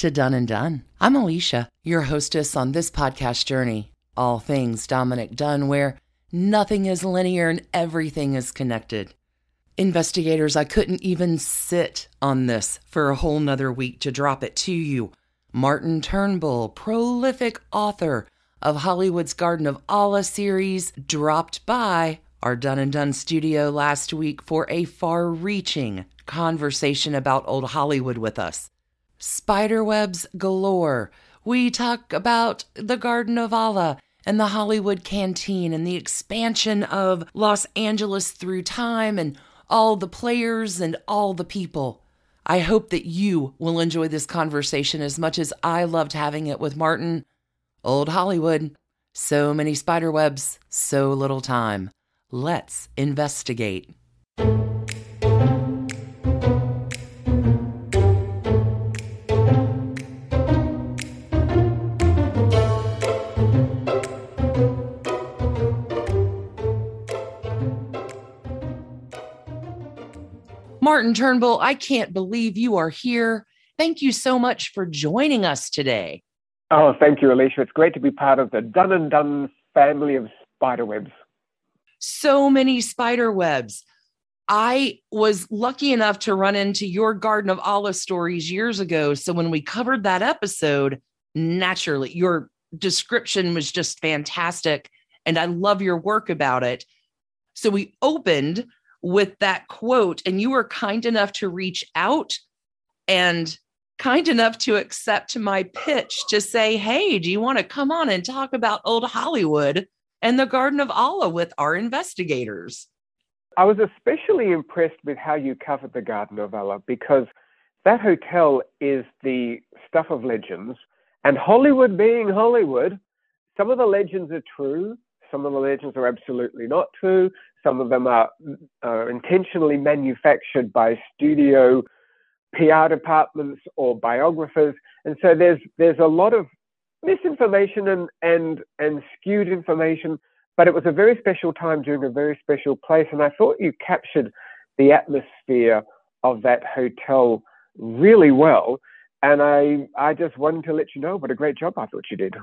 to Done and Dunne. I'm Alicia, your hostess on this podcast journey, all things Dominic Dunne, where nothing is linear and everything is connected. Investigators, I couldn't even sit on this for a whole nother week to drop it to you. Martin Turnbull, prolific author of Hollywood's Garden of Allah series, dropped by our Done and Dunne studio last week for a far reaching conversation about old Hollywood with us spiderwebs galore. We talk about the Garden of Allah and the Hollywood Canteen and the expansion of Los Angeles through time and all the players and all the people. I hope that you will enjoy this conversation as much as I loved having it with Martin. Old Hollywood. So many spiderwebs, so little time. Let's investigate. Martin Turnbull, I can't believe you are here. Thank you so much for joining us today. Oh, thank you, Alicia. It's great to be part of the Done and Dunne family of spiderwebs. So many spider webs. I was lucky enough to run into your Garden of Allah stories years ago. So when we covered that episode, naturally, your description was just fantastic. And I love your work about it. So we opened with that quote. And you were kind enough to reach out and kind enough to accept my pitch to say, Hey, do you want to come on and talk about old Hollywood and the Garden of Allah with our investigators? I was especially impressed with how you covered the Garden of Allah because that hotel is the stuff of legends. And Hollywood being Hollywood, some of the legends are true, some of the legends are absolutely not true. Some of them are, intentionally manufactured by studio PR departments or biographers. And so there's there's a lot of misinformation and and and skewed information. But it was a very special time during a very special place, and I thought you captured the atmosphere of that hotel really well. And I I just wanted to let you know what a great job I thought you did.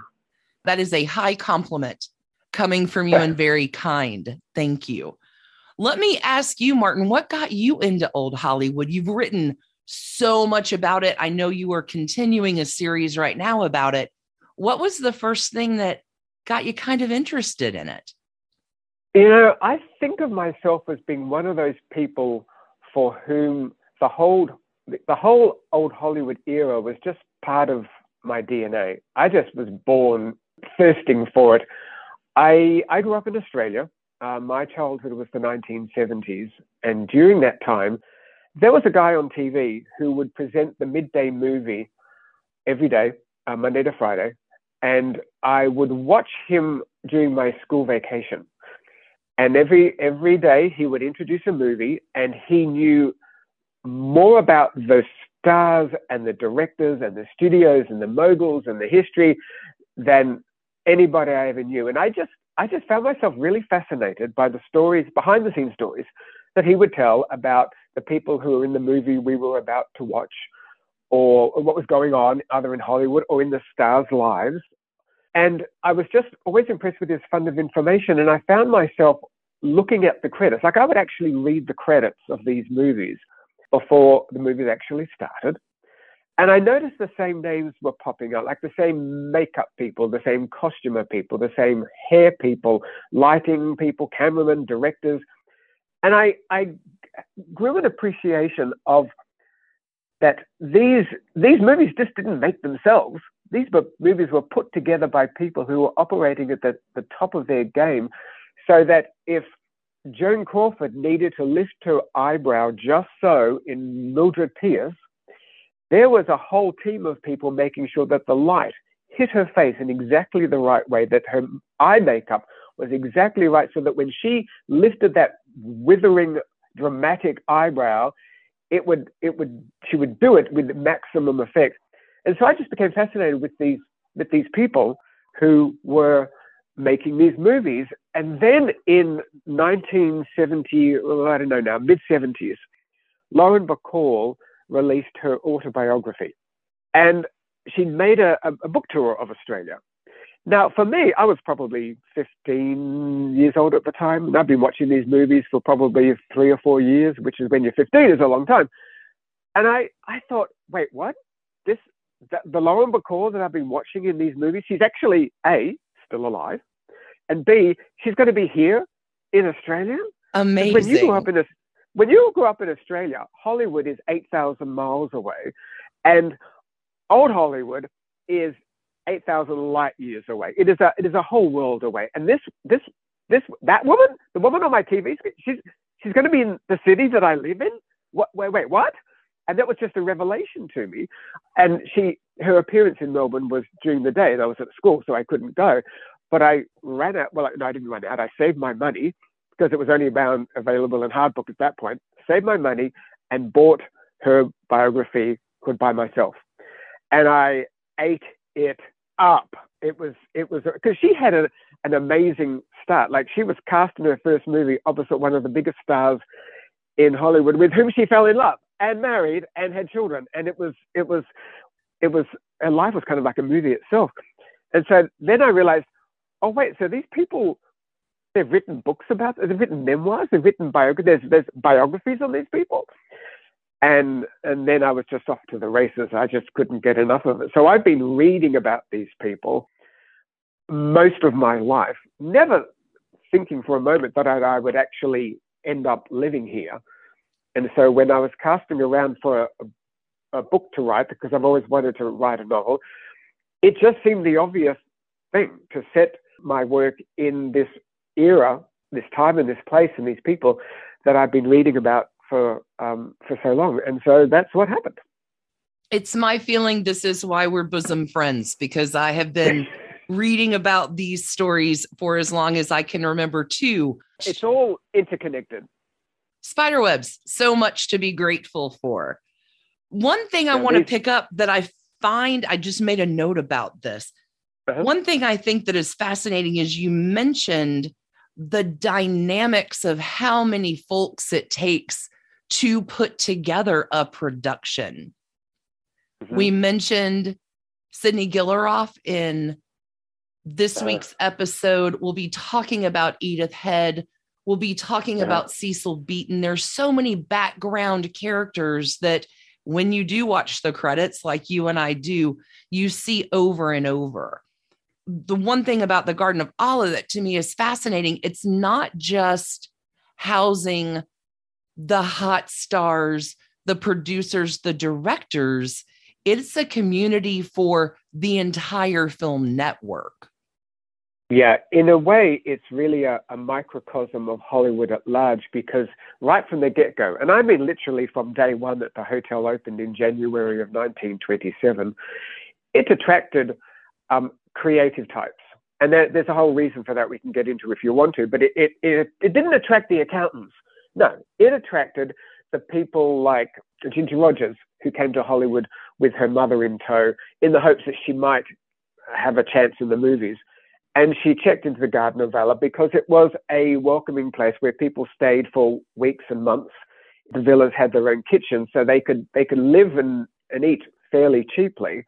That is a high compliment coming from you and very kind. Thank you. Let me ask you, Martin, what got you into old Hollywood? You've written so much about it. I know you are continuing a series right now about it. What was the first thing that got you kind of interested in it? You know, I think of myself as being one of those people for whom the whole the whole old Hollywood era was just part of my DNA. I just was born thirsting for it. I, I grew up in Australia. Uh, my childhood was the 1970s. And during that time, there was a guy on TV who would present the midday movie every day, uh, Monday to Friday. And I would watch him during my school vacation. And every, every day he would introduce a movie and he knew more about the stars and the directors and the studios and the moguls and the history than anybody I ever knew. And I just, I just found myself really fascinated by the stories, behind the scenes stories that he would tell about the people who were in the movie we were about to watch or, what was going on either in Hollywood or in the stars' lives. And I was just always impressed with his fund of information. And I found myself looking at the credits. Like I would actually read the credits of these movies before the movies actually started. And I noticed the same names were popping up, like the same makeup people, the same costumer people, the same hair people, lighting people, cameramen, directors. And I, I grew an appreciation of that these, these movies just didn't make themselves. These movies were put together by people who were operating at the, the top of their game so that if Joan Crawford needed to lift her eyebrow just so in Mildred Pierce, there was a whole team of people making sure that the light hit her face in exactly the right way, that her eye makeup was exactly right, so that when she lifted that withering, dramatic eyebrow, it would, it would, she would do it with maximum effect. And so I just became fascinated with these, with these people who were making these movies. And then in 1970, well, I don't know now, mid 70s, Lauren Bacall released her autobiography. And she made a, a, book tour of Australia. Now, for me, I was probably 15 years old at the time, and I've been watching these movies for probably three or four years, which is when you're 15 is a long time. And I, I thought, wait, what? This, the, the Lauren Bacall that I've been watching in these movies, she's actually A, still alive, and B, she's going to be here in Australia. Amazing. When you grew up in a, when you grew up in Australia, Hollywood is 8,000 miles away, and old Hollywood is 8,000 light years away. It is a it is a whole world away. And this this this that woman, the woman on my TV she's she's going to be in the city that I live in. What? Wait, wait, what? And that was just a revelation to me. And she, her appearance in Melbourne was during the day, and I was at school, so I couldn't go. But I ran out. Well, no, I didn't run out. I saved my money because it was only around available in hard book at that point. Saved my money and bought her biography Goodbye Myself, and I ate it up. It was it was because she had a, an amazing start. Like she was cast in her first movie opposite one of the biggest stars in Hollywood, with whom she fell in love and married and had children. And it was it was it was her life was kind of like a movie itself. And so then I realized, oh wait, so these people they've written books about they've written memoirs, they've written biographies, there's, there's biographies on these people. And and then I was just off to the races. I just couldn't get enough of it. So I've been reading about these people most of my life, never thinking for a moment that I, I would actually end up living here. And so when I was casting around for a, a, book to write, because I've always wanted to write a novel, it just seemed the obvious thing to set my work in this era, this time and this place and these people that I've been reading about for um, for so long. And so that's what happened. It's my feeling this is why we're bosom friends because I have been reading about these stories for as long as I can remember too. It's all interconnected spiderwebs, so much to be grateful for. One thing I want to pick up that I find, I just made a note about this. Uh-huh. One thing I think that is fascinating is you mentioned the dynamics of how many folks it takes to put together a production. Mm-hmm. We mentioned Sydney Guilaroff in this week's episode. We'll be talking about Edith Head We'll be talking yeah. about Cecil Beaton. There's so many background characters that when you do watch the credits, like you and I do, you see over and over. The one thing about the Garden of Allah that to me is fascinating, it's not just housing the hot stars, the producers, the directors, it's a community for the entire film network. Yeah, in a way, it's really a, a, microcosm of Hollywood at large because right from the get go, and I mean literally from day one that the hotel opened in January of 1927, it attracted um, creative types. And there, there's a whole reason for that we can get into if you want to, but it, it, it, it didn't attract the accountants. No, it attracted the people like Ginger Rogers, who came to Hollywood with her mother in tow in the hopes that she might have a chance in the movies and she checked into the Garden of Allah because it was a welcoming place where people stayed for weeks and months. The villas had their own kitchen, so they could they could live and, and eat fairly cheaply.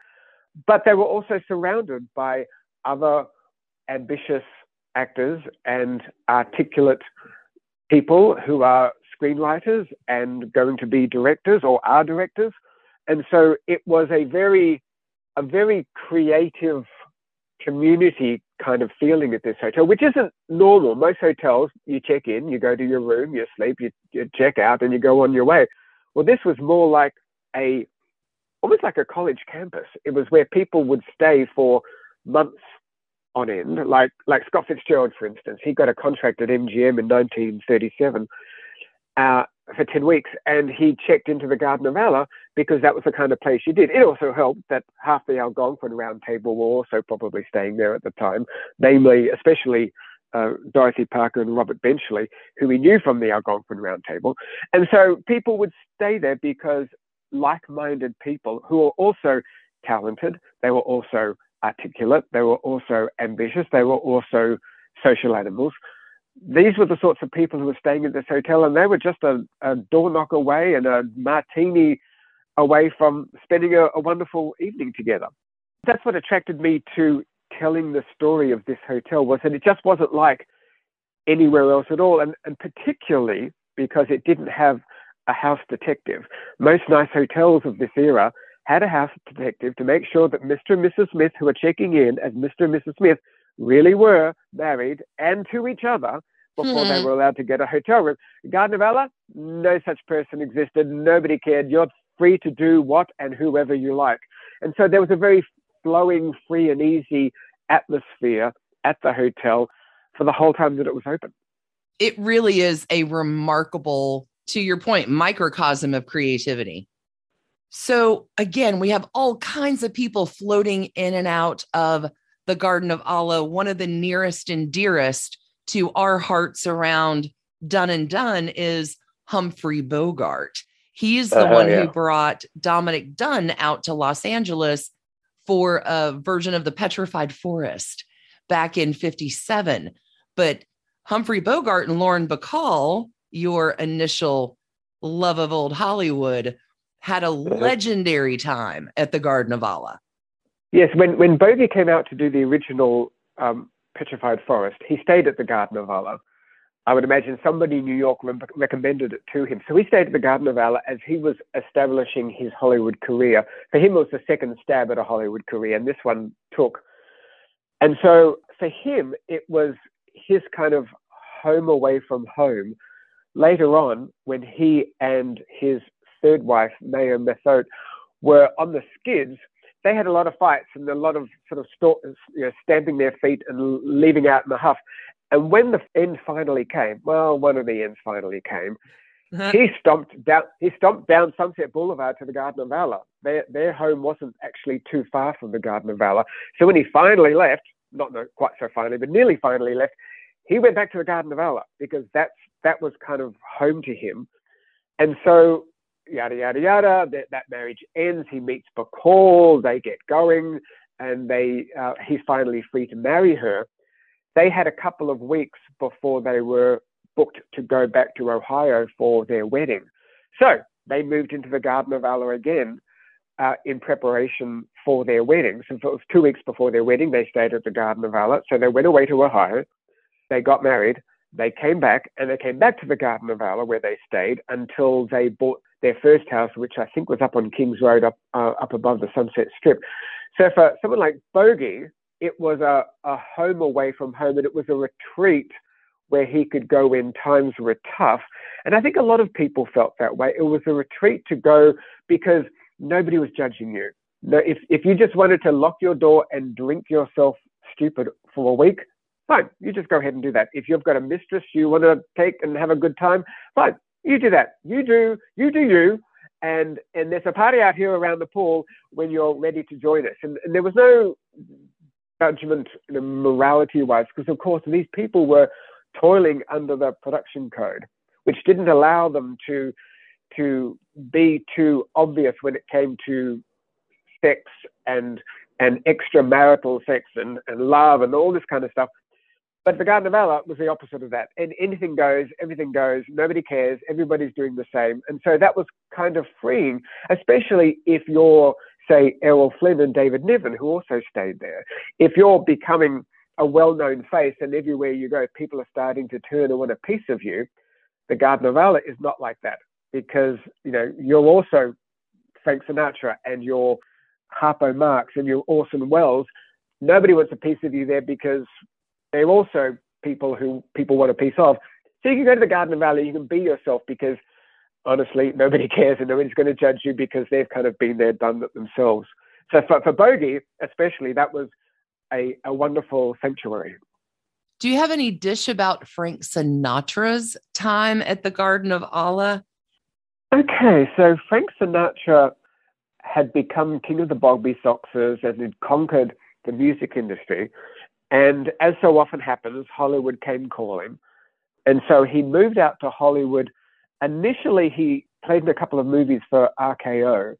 But they were also surrounded by other ambitious actors and articulate people who are screenwriters and going to be directors or are directors. And so it was a very a very creative community kind of feeling at this hotel, which isn't normal. Most hotels, you check in, you go to your room, you sleep, you, you check out, and you go on your way. Well, this was more like a almost like a college campus. It was where people would stay for months on end, like like Scott Fitzgerald, for instance. He got a contract at MGM in 1937 uh, for 10 weeks and he checked into the Garden of Allah because that was the kind of place you did. It also helped that half the Algonquin round table were also probably staying there at the time, namely, especially uh, Dorothy Parker and Robert Benchley, who we knew from the Algonquin round table. And so people would stay there because like minded people who were also talented, they were also articulate, they were also ambitious, they were also social animals these were the sorts of people who were staying in this hotel, and they were just a, a door knock away and a martini away from spending a, a wonderful evening together. That's what attracted me to telling the story of this hotel was that it just wasn't like anywhere else at all, and, and particularly because it didn't have a house detective. Most nice hotels of this era had a house detective to make sure that Mr. and Mrs. Smith, who were checking in as Mr. and Mrs. Smith, really were married and to each other before they hmm. were allowed to get a hotel room. Garden of Allah, no such person existed. Nobody cared. You're free to do what and whoever you like. And so there was a very flowing, free and easy atmosphere at the hotel for the whole time that it was open. It really is a remarkable, to your point, microcosm of creativity. So again, we have all kinds of people floating in and out of the Garden of Allah, one of the nearest and dearest to our hearts around Done and Dunne is Humphrey Bogart. He's the uh, one yeah. who brought Dominic Dunne out to Los Angeles for a version of the Petrified Forest back in 57. But Humphrey Bogart and Lauren Bacall, your initial love of old Hollywood, had a uh-huh. legendary time at the Garden of Allah. Yes, when when Bogey came out to do the original um, Petrified Forest, he stayed at the Garden of Allah. I would imagine somebody in New York re- recommended it to him. So he stayed at the Garden of Allah as he was establishing his Hollywood career. For him, it was the second stab at a Hollywood career, and this one took. And so for him, it was his kind of home away from home. Later on, when he and his third wife, Mayo Methot, were on the skids, they had a lot of fights and a lot of sort of st- you know, stamping their feet and leaving out in the huff. And when the end finally came, well, one of the ends finally came. Uh-huh. He stomped down. He stomped down Sunset Boulevard to the Garden of Allah. Their their home wasn't actually too far from the Garden of Allah. So when he finally left, not quite so finally, but nearly finally left, he went back to the Garden of Allah because that's that was kind of home to him. And so yada yada yada. That, that marriage ends. He meets Bacall. They get going, and they uh, he's finally free to marry her. They had a couple of weeks before they were booked to go back to Ohio for their wedding. So they moved into the Garden of Allah again uh, in preparation for their wedding. So it was two weeks before their wedding. They stayed at the Garden of Allah. So they went away to Ohio. They got married. They came back and they came back to the Garden of Allah where they stayed until they bought their first house, which I think was up on Kings Road, up uh, up above the Sunset Strip. So for someone like Bogey, it was a, a home away from home, and it was a retreat where he could go when times were tough. And I think a lot of people felt that way. It was a retreat to go because nobody was judging you. No, if if you just wanted to lock your door and drink yourself stupid for a week, fine, you just go ahead and do that. If you've got a mistress you want to take and have a good time, fine, you do that. You do, you do you. And and there's a party out here around the pool when you're ready to join us. And, and there was no judgment you know, morality wise, because of course these people were toiling under the production code, which didn't allow them to to be too obvious when it came to sex and and extramarital sex and, and love and all this kind of stuff. But the Garden of Allah was the opposite of that. And anything goes, everything goes, nobody cares, everybody's doing the same. And so that was kind of freeing, especially if you're, say, Errol Flynn and David Niven, who also stayed there. If you're becoming a well known face and everywhere you go, people are starting to turn and want a piece of you, the Garden of Allah is not like that because, you know, you're also Frank Sinatra and you're Harpo Marx and you're Orson Welles. Nobody wants a piece of you there because they're also people who people want a piece of. So you can go to the Garden of Allah, you can be yourself because honestly, nobody cares and nobody's going to judge you because they've kind of been there, done that themselves. So for, for Bogey, especially, that was a, a wonderful sanctuary. Do you have any dish about Frank Sinatra's time at the Garden of Allah? Okay, so Frank Sinatra had become king of the Bobby Soxers and had conquered the music industry. And as so often happens, Hollywood came calling. And so he moved out to Hollywood. Initially, he played in a couple of movies for RKO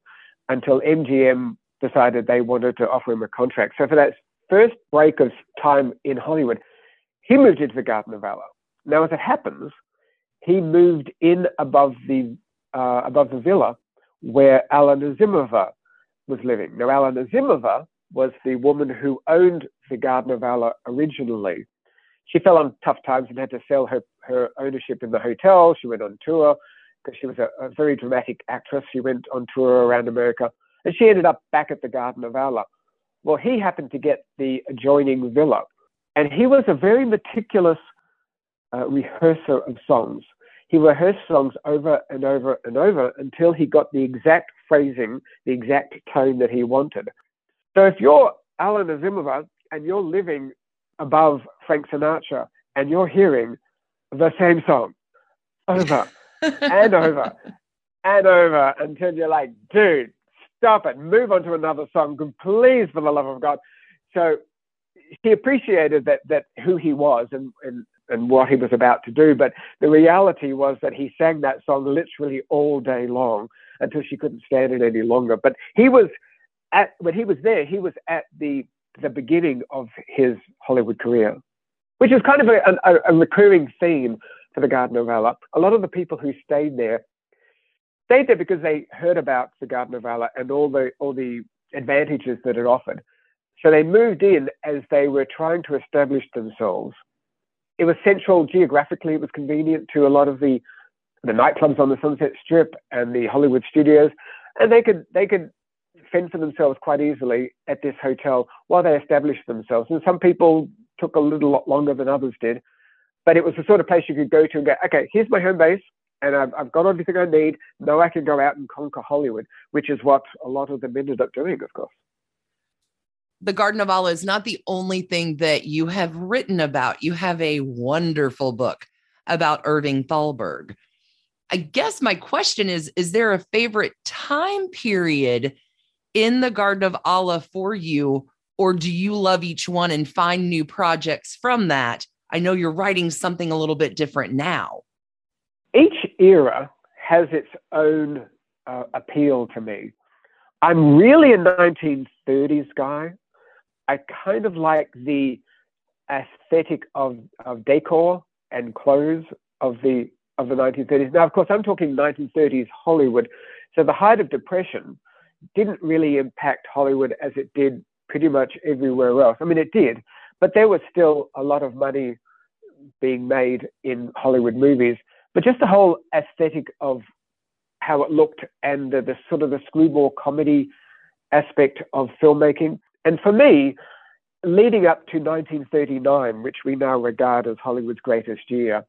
until MGM decided they wanted to offer him a contract. So for that first break of time in Hollywood, he moved into the Garden of Allah. Now, as it happens, he moved in above the uh, above the villa where Alla Nazimova was living. Now, Alla Nazimova was the woman who owned the Garden of Allah originally. She fell on tough times and had to sell her, her ownership in the hotel. She went on tour because she was a, a very dramatic actress. She went on tour around America and she ended up back at the Garden of Allah. Well, he happened to get the adjoining villa and he was a very meticulous uh, rehearser of songs. He rehearsed songs over and over and over until he got the exact phrasing, the exact tone that he wanted. So if you're Alla Nazimova and you're living above Frank Sinatra and you're hearing the same song over and over and over until you're like, dude, stop it, move on to another song, please, for the love of God. So he appreciated that that who he was and, and and what he was about to do. But the reality was that he sang that song literally all day long until she couldn't stand it any longer. But he was at when he was there, he was at the the beginning of his Hollywood career, which is kind of a, a, a recurring theme for the Garden of Allah. A lot of the people who stayed there stayed there because they heard about the Garden of Allah and all the all the advantages that it offered. So they moved in as they were trying to establish themselves. It was central geographically. It was convenient to a lot of the the nightclubs on the Sunset Strip and the Hollywood studios, and they could they could fend for themselves quite easily at this hotel while they established themselves. And some people took a little lot longer than others did, but it was the sort of place you could go to and go, okay, here's my home base, and I've, I've got everything I need. Now I can go out and conquer Hollywood, which is what a lot of them ended up doing, of course the Garden of Allah is not the only thing that you have written about. You have a wonderful book about Irving Thalberg. I guess my question is Is there a favorite time period in the Garden of Allah for you, or do you love each one and find new projects from that? I know you're writing something a little bit different now. Each era has its own uh, appeal to me. I'm really a 1930s guy. I kind of like the aesthetic of, of decor and clothes of the of the 1930s. Now, of course, I'm talking 1930s Hollywood. So the height of depression didn't really impact Hollywood as it did pretty much everywhere else. I mean, it did, but there was still a lot of money being made in Hollywood movies. But just the whole aesthetic of how it looked and the, the sort of the screwball comedy aspect of filmmaking and for me, leading up to 1939, which we now regard as Hollywood's greatest year,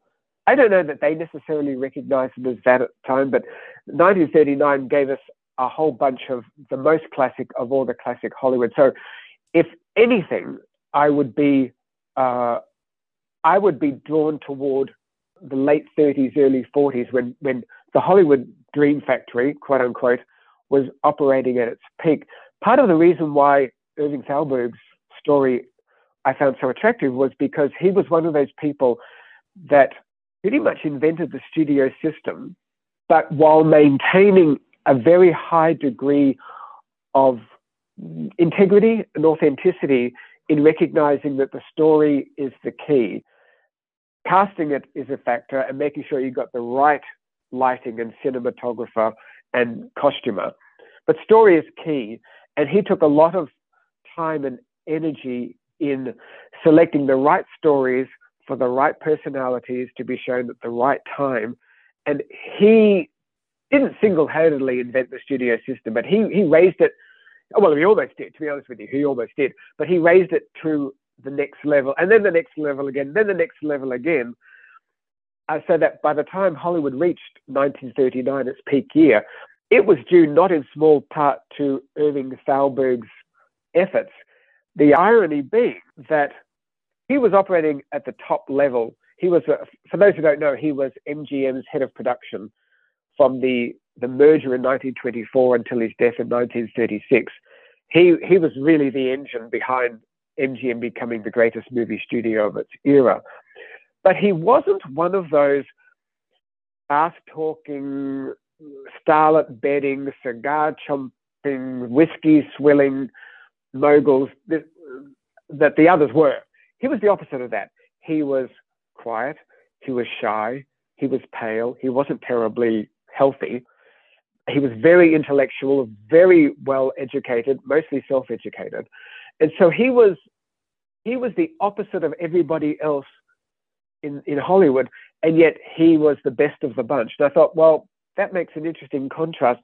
I don't know that they necessarily recognized it as that at the time, but 1939 gave us a whole bunch of the most classic of all the classic Hollywood. So, if anything, I would be uh, I would be drawn toward the late 30s, early 40s, when when the Hollywood Dream Factory, quote unquote, was operating at its peak. Part of the reason why Irving Thalberg's story I found so attractive was because he was one of those people that pretty much invented the studio system, but while maintaining a very high degree of integrity and authenticity in recognizing that the story is the key. Casting it is a factor and making sure you've got the right lighting and cinematographer and costumer. But story is key. And he took a lot of time and energy in selecting the right stories for the right personalities to be shown at the right time. And he didn't single-handedly invent the studio system, but he he raised it. Well, he almost did. To be honest with you, he almost did. But he raised it to the next level, and then the next level again, then the next level again. Uh, so that by the time Hollywood reached 1939, its peak year, it was due not in small part to Irving Thalberg's efforts. The irony being that he was operating at the top level. He was, for those who don't know, he was MGM's head of production from the the merger in 1924 until his death in 1936, he, he was really the engine behind MGM becoming the greatest movie studio of its era. But he wasn't one of those fast talking, starlet bedding, cigar chomping, whiskey swilling moguls that, that the others were. He was the opposite of that. He was quiet, he was shy, he was pale, he wasn't terribly healthy. He was very intellectual, very well educated, mostly self educated. And so he was he was the opposite of everybody else in, in Hollywood, and yet he was the best of the bunch. And I thought, well, that makes an interesting contrast.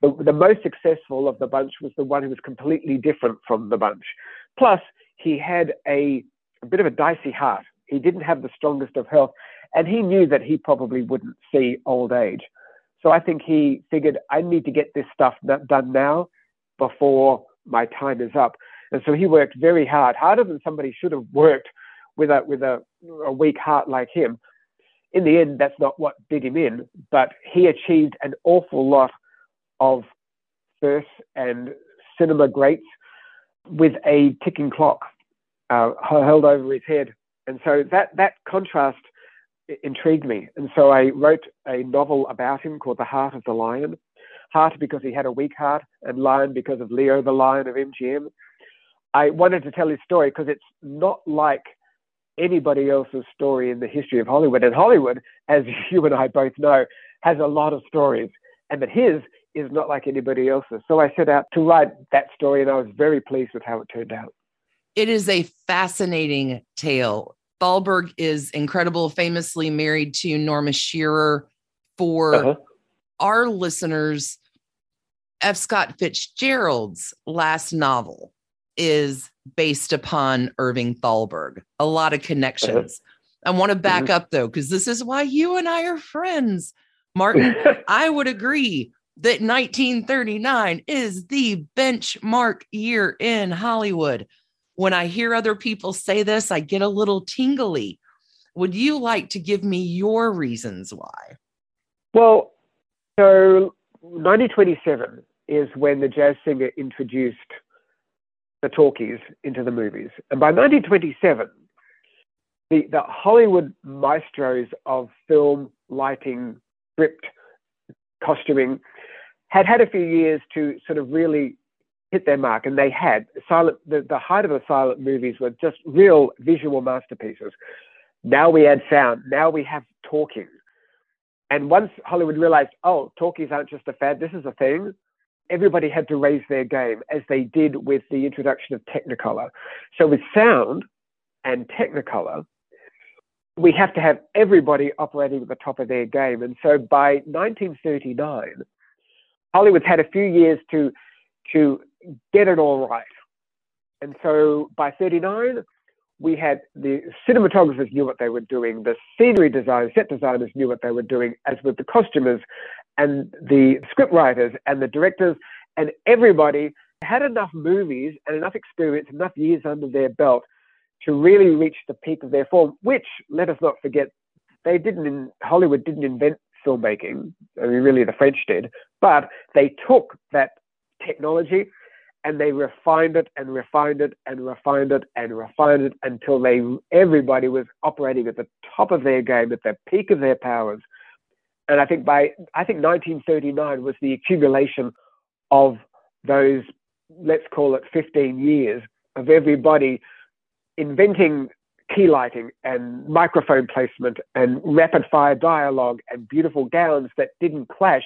The, the most successful of the bunch was the one who was completely different from the bunch. Plus, he had a, a bit of a dicey heart. He didn't have the strongest of health, and he knew that he probably wouldn't see old age. So I think he figured, I need to get this stuff done now before my time is up. And so he worked very hard, harder than somebody should have worked with a with a, a weak heart like him. In the end, that's not what did him in, but he achieved an awful lot of first and cinema greats with a ticking clock uh, held over his head. And so that that contrast intrigued me. And so I wrote a novel about him called The Heart of the Lion. Heart because he had a weak heart, and lion because of Leo the Lion of MGM. I wanted to tell his story because it's not like anybody else's story in the history of Hollywood. And Hollywood, as you and I both know, has a lot of stories, and that his is not like anybody else's. So I set out to write that story, and I was very pleased with how it turned out. It is a fascinating tale. Thalberg is incredible, famously married to Norma Shearer. For uh-huh. our listeners, F. Scott Fitzgerald's last novel is based upon Irving Thalberg. A lot of connections. Uh-huh. I want to back mm-hmm. up though, because this is why you and I are friends. Martin, I would agree that 1939 is the benchmark year in Hollywood. When I hear other people say this, I get a little tingly. Would you like to give me your reasons why? Well, so 1927 is when the jazz singer introduced the talkies into the movies. And by 1927, the, the Hollywood maestros of film, lighting, script, costuming had had a few years to sort of really hit their mark, and they had. Silent, the, the height of the silent movies were just real visual masterpieces. Now we add sound. Now we have talking. And once Hollywood realized, oh, talkies aren't just a fad, this is a thing, everybody had to raise their game as they did with the introduction of Technicolor. So with sound and Technicolor, we have to have everybody operating at the top of their game. And so by 1939, Hollywood's had a few years to to get it all right. And so by 39, we had the cinematographers knew what they were doing, the scenery designers, set designers knew what they were doing, as with the costumers and the script writers and the directors, and everybody had enough movies and enough experience, enough years under their belt to really reach the peak of their form, which, let us not forget, they didn't in Hollywood didn't invent filmmaking. I mean, really, the French did, but they took that technology and they refined it and refined it and refined it and refined it until they everybody was operating at the top of their game at the peak of their powers. And i think by i think 1939 was the accumulation of those let's call it 15 years of everybody inventing key lighting and microphone placement and rapid fire dialogue and beautiful gowns that didn't clash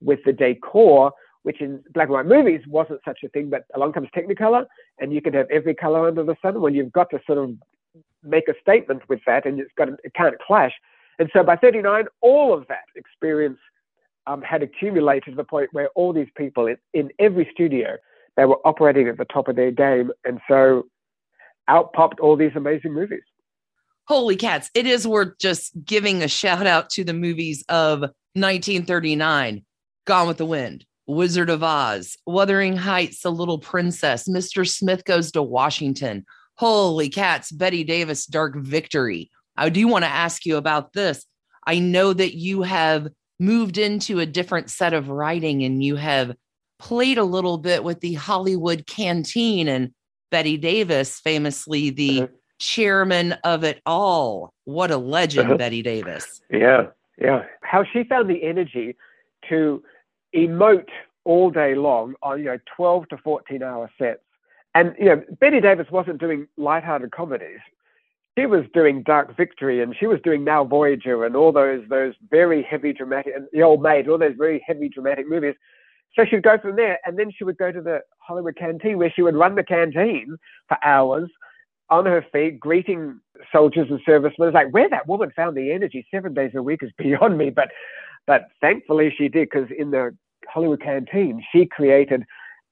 with the decor which in black and white movies wasn't such a thing, but along comes Technicolor, and you can have every color under the sun. When you've got to sort of make a statement with that, and it's got to, it can't clash. And so by 39, all of that experience um, had accumulated to the point where all these people in, in every studio they were operating at the top of their game, and so out popped all these amazing movies. Holy cats! It is worth just giving a shout out to the movies of 1939, Gone with the Wind, Wizard of Oz, Wuthering Heights, The Little Princess, Mr. Smith Goes to Washington. Holy cats, Bette Davis, Dark Victory. I do want to ask you about this. I know that you have moved into a different set of writing and you have played a little bit with the Hollywood canteen and Bette Davis, famously the uh-huh. chairman of it all. What a legend, uh-huh. Bette Davis. Yeah, yeah. How she found the energy to emote all day long on, you know, 12 to 14 hour sets. And, you know, Bette Davis wasn't doing light-hearted comedies. She was doing Dark Victory and she was doing Now Voyager and all those those very heavy dramatic and The Old Maid, all those very heavy dramatic movies. So she'd go from there, and then she would go to the Hollywood canteen where she would run the canteen for hours on her feet, greeting soldiers and servicemen. It's like where that woman found the energy seven days a week is beyond me, but but thankfully she did because in the Hollywood canteen she created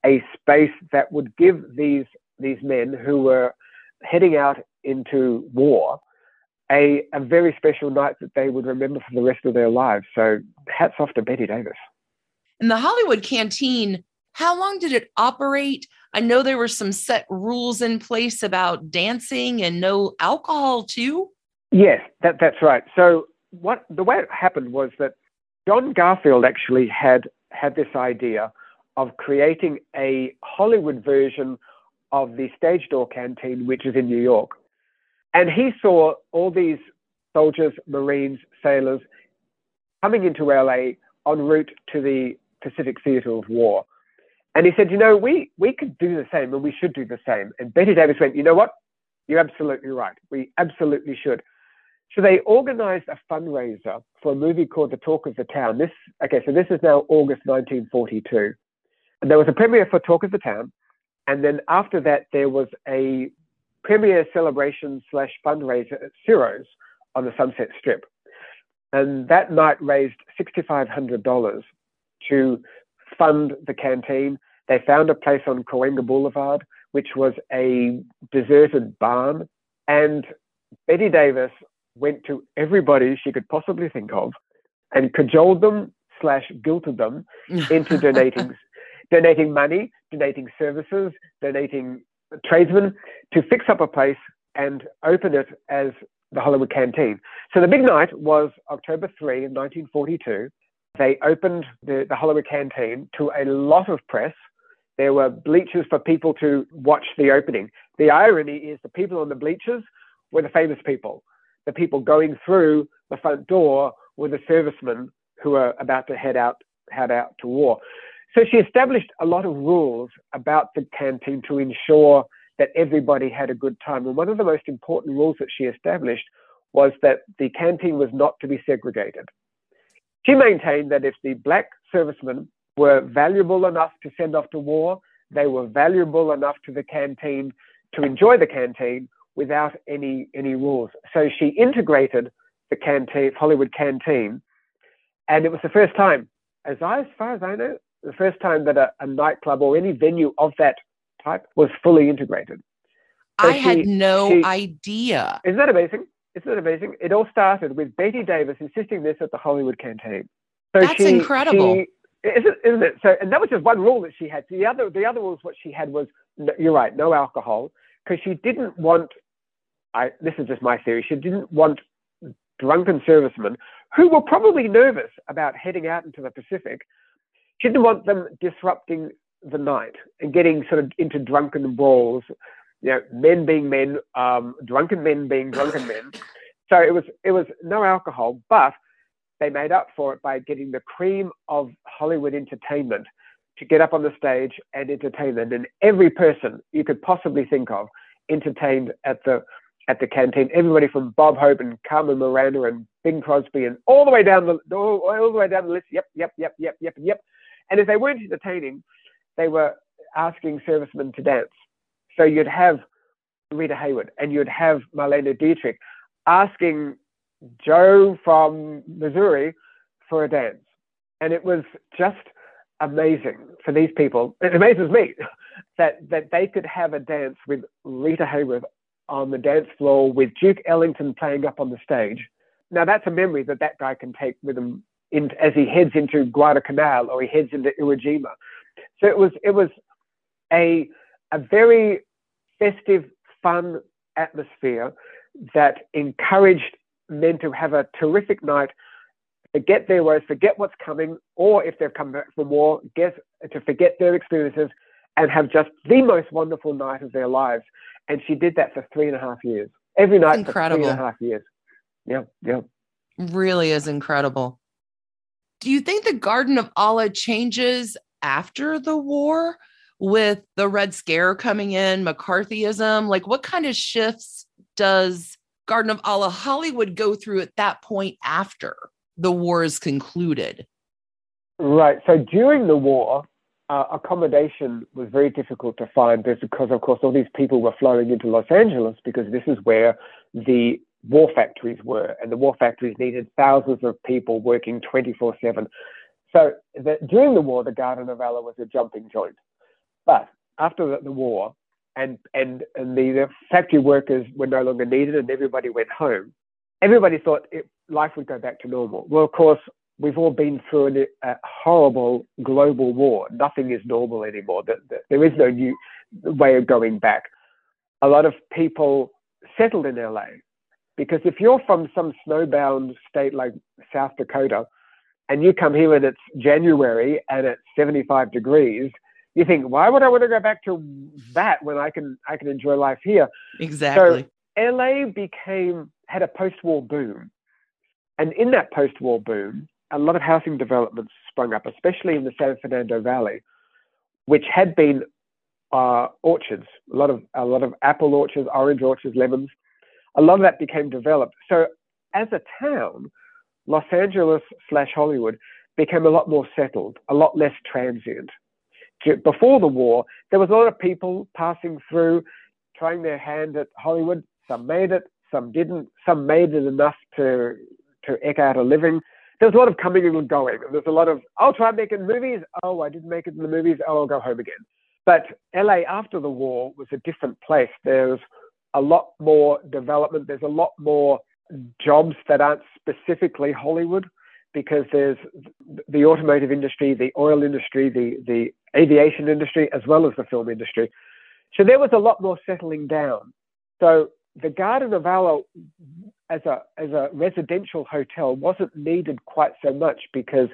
a space that would give these these men who were heading out into war a, a very special night that they would remember for the rest of their lives. So hats off to Bette Davis. In the Hollywood Canteen, how long did it operate? I know there were some set rules in place about dancing and no alcohol too. Yes, that, that's right. So what the way it happened was that John Garfield actually had had this idea of creating a Hollywood version of the Stage Door Canteen, which is in New York. And he saw all these soldiers, Marines, sailors coming into LA en route to the Pacific Theatre of War. And he said, you know, we, we could do the same and we should do the same. And Bette Davis went, you know what? You're absolutely right. We absolutely should. So they organized a fundraiser for a movie called The Talk of the Town. This, okay, so this is now August 1942. And there was a premiere for Talk of the Town. And then after that, there was a premiere celebration slash fundraiser at Ciro's on the Sunset Strip. And that night raised $6,500 to fund the canteen. They found a place on Cahuenga Boulevard, which was a deserted barn. And Bette Davis went to everybody she could possibly think of and cajoled them slash guilted them into donating donating money, donating services, donating tradesmen to fix up a place and open it as the Hollywood Canteen. So the big night was October 3, 1942 they opened the, the Hollywood Canteen to a lot of press. There were bleachers for people to watch the opening. The irony is the people on the bleachers were the famous people. The people going through the front door were the servicemen who were about to head out, head out to war. So she established a lot of rules about the canteen to ensure that everybody had a good time. And one of the most important rules that she established was that the canteen was not to be segregated. She maintained that if the black servicemen were valuable enough to send off to war, they were valuable enough to the canteen to enjoy the canteen without any any rules. So she integrated the canteen, Hollywood canteen, and it was the first time, as I, as far as I know, the first time that a, a nightclub or any venue of that type was fully integrated. So I she, had no she, idea. Isn't that amazing? Isn't it amazing? It all started with Bette Davis insisting this at the Hollywood canteen. So That's she, incredible. Isn't, isn't it? So, and that was just one rule that she had. The other, the other rules, what she had was, you're right, no alcohol, because she didn't want. I, this is just my theory. She didn't want drunken servicemen who were probably nervous about heading out into the Pacific. She didn't want them disrupting the night and getting sort of into drunken brawls you know, men being men, um, drunken men being drunken men. So it was it was no alcohol, but they made up for it by getting the cream of Hollywood entertainment to get up on the stage and entertain them. And every person you could possibly think of entertained at the at the canteen. Everybody from Bob Hope and Carmen Miranda and Bing Crosby and all the way down the all, all the way down the list. Yep, yep, yep, yep, yep, yep. And if they weren't entertaining, they were asking servicemen to dance. So you'd have Rita Hayworth and you'd have Marlene Dietrich asking Joe from Missouri for a dance. And it was just amazing for these people. It amazes me that, that they could have a dance with Rita Hayworth on the dance floor with Duke Ellington playing up on the stage. Now that's a memory that that guy can take with him in, as he heads into Guadalcanal or he heads into Iwo Jima. So it was it was a a very festive, fun atmosphere that encouraged men to have a terrific night, forget their woes, forget what's coming, or if they've come back from war, guess to forget their experiences and have just the most wonderful night of their lives. And she did that for three and a half years. Every night incredible. for three and a half years. Yeah, yeah. Really is incredible. Do you think the Garden of Allah changes after the war with the Red Scare coming in, McCarthyism? Like, what kind of shifts does Garden of Allah Hollywood go through at that point after the war is concluded? Right. So during the war, uh, accommodation was very difficult to find because, of course, all these people were flowing into Los Angeles because this is where the war factories were, and the war factories needed thousands of people working 24 7. So the, during the war, the Garden of Allah was a jumping joint. But after the, the war, and, and, and the, the, factory workers were no longer needed and everybody went home, everybody thought it, life would go back to normal. Well, of course, we've all been through a, a horrible global war. Nothing is normal anymore. The, the, there is no new way of going back. A lot of people settled in LA because if you're from some snowbound state like South Dakota and you come here and it's January and it's 75 degrees, you think, why would I want to go back to that when I can I can enjoy life here? Exactly. So LA became had a post-war boom. And in that post-war boom, a lot of housing developments sprung up, especially in the San Fernando Valley, which had been uh, orchards, a lot of a lot of apple orchards, orange orchards, lemons. A lot of that became developed. So as a town, Los Angeles slash Hollywood became a lot more settled, a lot less transient. Before the war, there was a lot of people passing through, trying their hand at Hollywood. Some made it, some didn't. Some made it enough to to eke out a living there's a lot of coming and going. There's a lot of, I'll try making movies. Oh, I didn't make it in the movies. Oh, I'll go home again. But LA after the war was a different place. There's a lot more development. There's a lot more jobs that aren't specifically Hollywood because there's the automotive industry, the oil industry, the, the aviation industry, as well as the film industry. So there was a lot more settling down. So the Garden of Allah as a as a residential hotel wasn't needed quite so much because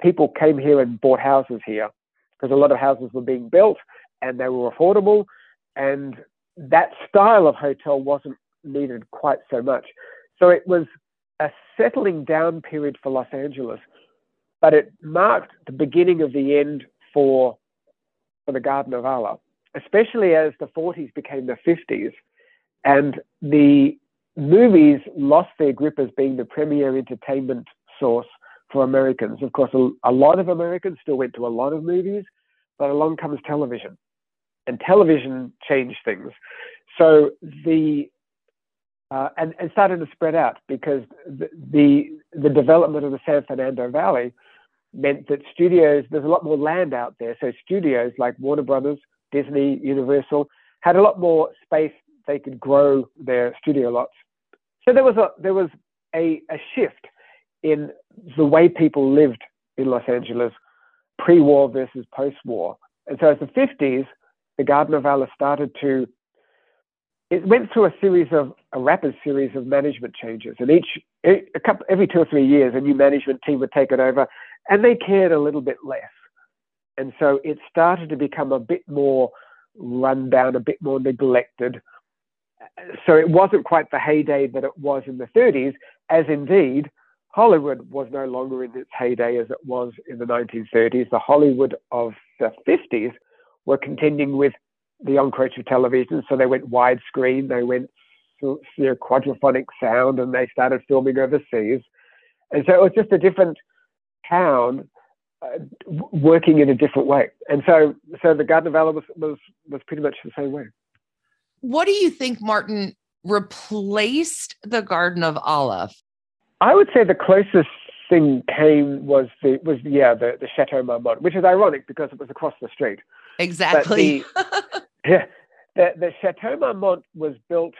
people came here and bought houses here because a lot of houses were being built and they were affordable and that style of hotel wasn't needed quite so much. So it was a settling down period for Los Angeles, but it marked the beginning of the end for for the Garden of Allah, especially as the 40s became the 50s and the movies lost their grip as being the premier entertainment source for Americans. Of course, a, a, lot of Americans still went to a lot of movies, but along comes television, and television changed things. So the uh, and, and started to spread out because the, the the development of the San Fernando Valley meant that studios there's a lot more land out there. So studios like Warner Brothers, Disney, Universal had a lot more space they could grow their studio lots. So there was a there was a, a shift in the way people lived in Los Angeles pre-war versus post-war. And so as the 50s, the Garden of Allah started to it went through a series of a rapid series of management changes, and each a couple every two or three years, a new management team would take it over, and they cared a little bit less, and so it started to become a bit more run down, a bit more neglected, so it wasn't quite the heyday that it was in the 30s, as indeed Hollywood was no longer in its heyday as it was in the 1930s. The Hollywood of the 50s were contending with the encroach of television, so they went widescreen, they went you know, quadraphonic sound, and they started filming overseas. And so it was just a different town uh, working in a different way. And so, so the Garden of Allah was, was, was pretty much the same way. What do you think, Martin, replaced the Garden of Allah? I would say the closest thing came was the was yeah the, the Chateau Marmont, which is ironic because it was across the street. Exactly. The, yeah, the, the Chateau Marmont was built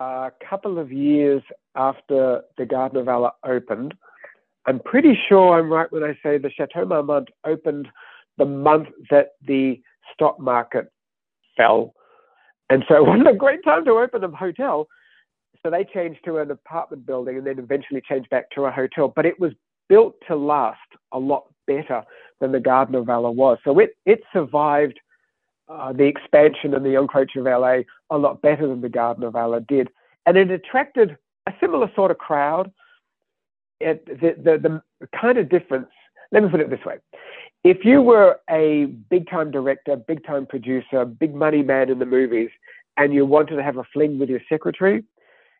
uh, a couple of years after the Garden of Allah opened. I'm pretty sure I'm right when I say the Chateau Marmont opened the month that the stock market fell. And so it wasn't a great time to open a hotel. So they changed to an apartment building and then eventually changed back to a hotel. But it was built to last a lot better than the Garden of Allah was. So it, it survived uh, the expansion and the encroach of LA a lot better than the Garden of Allah did. And it attracted a similar sort of crowd. It, the, the, the kind of difference, let me put it this way. If you were a big time director, big time producer, big money man in the movies, and you wanted to have a fling with your secretary,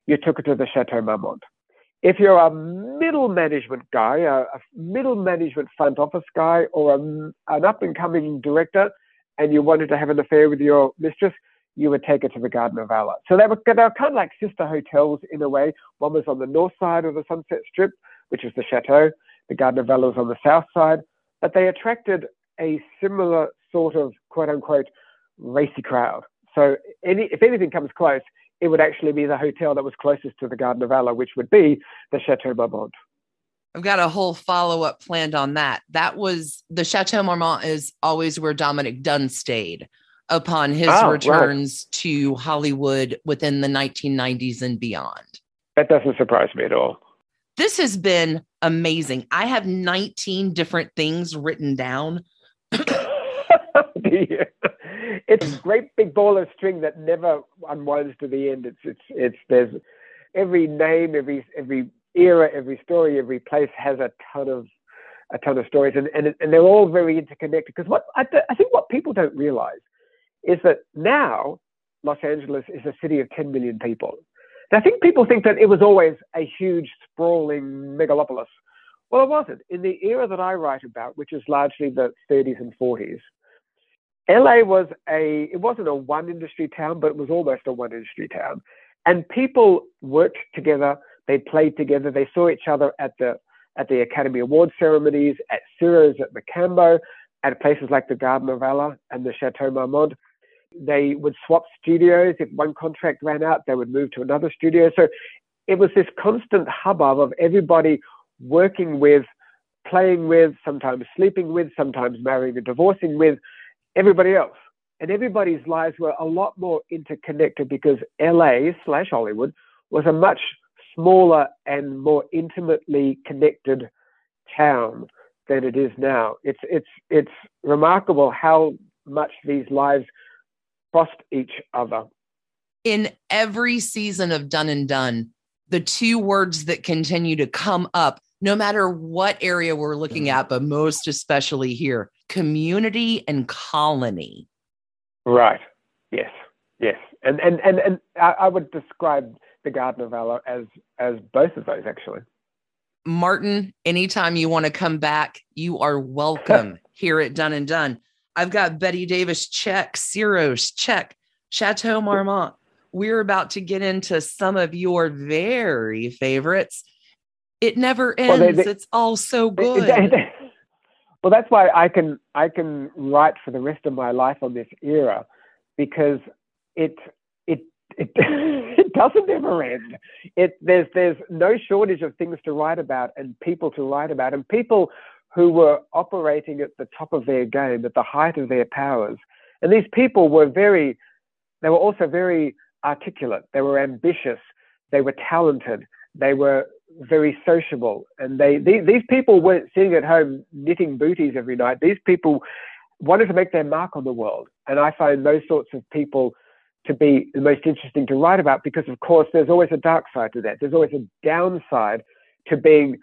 you took her to the Chateau Marmont. If you're a middle management guy, a, a middle management front office guy, or a, an up and coming director, and you wanted to have an affair with your mistress, you would take her to the Garden of Allah. So they were, they were kind of like sister hotels in a way. One was on the north side of the Sunset Strip, which is the Chateau. The Garden of Allah was on the south side. But they attracted a similar sort of quote unquote racy crowd. So any, if anything comes close, it would actually be the hotel that was closest to the Garden of Allah, which would be the Chateau Marmont. I've got a whole follow up planned on that. That was the Chateau Marmont is always where Dominic Dunne stayed upon his oh, returns right. to Hollywood within the 1990s and beyond. That doesn't surprise me at all. This has been amazing. I have 19 different things written down. it's a great big ball of string that never unwinds to the end. It's it's it's there's every name, every every era, every story, every place has a ton of a ton of stories, and and and they're all very interconnected. Because what I, I think what people don't realize is that now Los Angeles is a city of 10 million people. I think people think that it was always a huge, sprawling megalopolis. Well, it wasn't. In the era that I write about, which is largely the 30s and 40s, LA was a, it wasn't a one industry town, but it was almost a one industry town. And people worked together, they played together, they saw each other at the, at the Academy Award ceremonies, at Ciro's at Mocambo, at places like the Garden of Allah and the Chateau Marmont. They would swap studios. If one contract ran out, they would move to another studio. So it was this constant hubbub of everybody working with, playing with, sometimes sleeping with, sometimes marrying and divorcing with everybody else. And everybody's lives were a lot more interconnected because LA slash Hollywood was a much smaller and more intimately connected town than it is now. It's it's it's remarkable how much these lives crossed each other. In every season of Done and Dunne, the two words that continue to come up, no matter what area we're looking at, but most especially here community and colony. Right. Yes. Yes. And and and, and I, would describe the Garden of Allah as as both of those actually. Martin, anytime you want to come back, you are welcome here at Done and Dunne. I've got Bette Davis check, Ciro's check, Chateau Marmont. We're about to get into some of your very favorites. It never ends. Well, they, they, it's all so good. They, well, that's why I can I can write for the rest of my life on this era because it it it it doesn't ever end. It there's there's no shortage of things to write about and people to write about and people who were operating at the top of their game, at the height of their powers. And these people were very, they were also very articulate, they were ambitious, they were talented, they were very sociable. And they, these, these people weren't sitting at home knitting booties every night. These people wanted to make their mark on the world. And I find those sorts of people to be the most interesting to write about because, of course, there's always a dark side to that. There's always a downside to being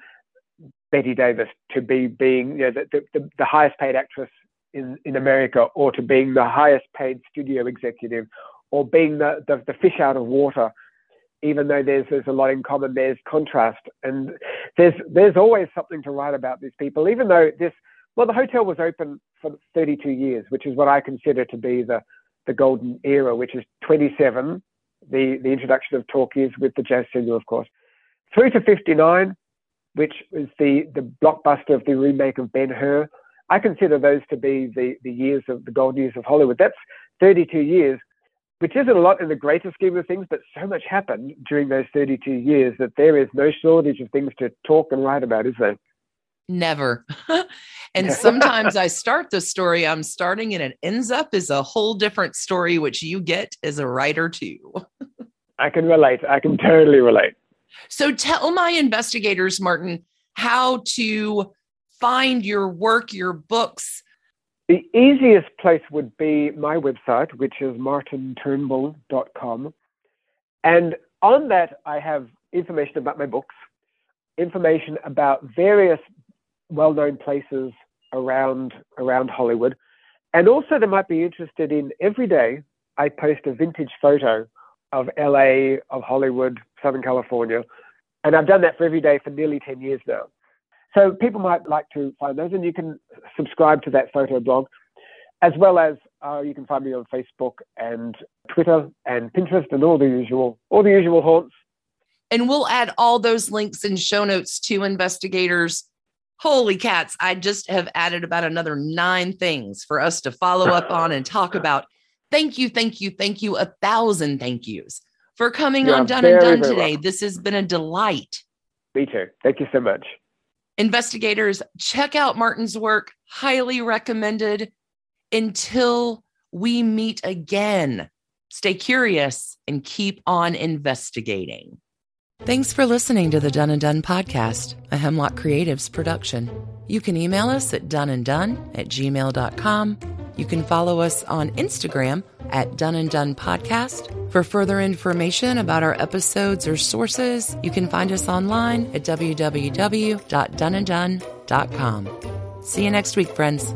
Bette Davis to be being you know, the, the, the highest paid actress in, in America or to being the highest paid studio executive or being the, the, the, fish out of water, even though there's, there's a lot in common, there's contrast. And there's, there's always something to write about these people, even though this, well, the hotel was open for 32 years, which is what I consider to be the, the golden era, which is 27, the, the introduction of talkies with the jazz singer, of course, through to 59, which was the, the blockbuster of the remake of Ben Hur. I consider those to be the, the years of the golden years of Hollywood. That's 32 years, which isn't a lot in the greater scheme of things, but so much happened during those 32 years that there is no shortage of things to talk and write about, is there? Never. and sometimes I start the story I'm starting and it ends up as a whole different story, which you get as a writer too. I can relate. I can totally relate. So tell my investigators, Martin, how to find your work, your books? The easiest place would be my website, which is martinturnbull.com. And on that, I have information about my books, information about various well known places around, around Hollywood. And also, they might be interested in every day, I post a vintage photo of LA, of Hollywood, Southern California. And I've done that for every day for nearly 10 years now. So people might like to find those, and you can subscribe to that photo blog, as well as uh, you can find me on Facebook and Twitter and Pinterest and all the usual, all the usual haunts. And we'll add all those links and show notes to investigators. Holy cats! I just have added about another nine things for us to follow up on and talk about. Thank you, thank you, thank you, a thousand thank yous for coming on Done and Dunne today. Welcome. This has been a delight. Me too. Thank you so much. Investigators, check out Martin's work. Highly recommended. Until we meet again, stay curious and keep on investigating. Thanks for listening to the Done and Dunne podcast, a Hemlock Creatives production. You can email us at doneanddunne at gmail.com. You can follow us on Instagram at Done and Dunne Podcast. For further information about our episodes or sources, you can find us online at www.doneanddunne.com. See you next week, friends.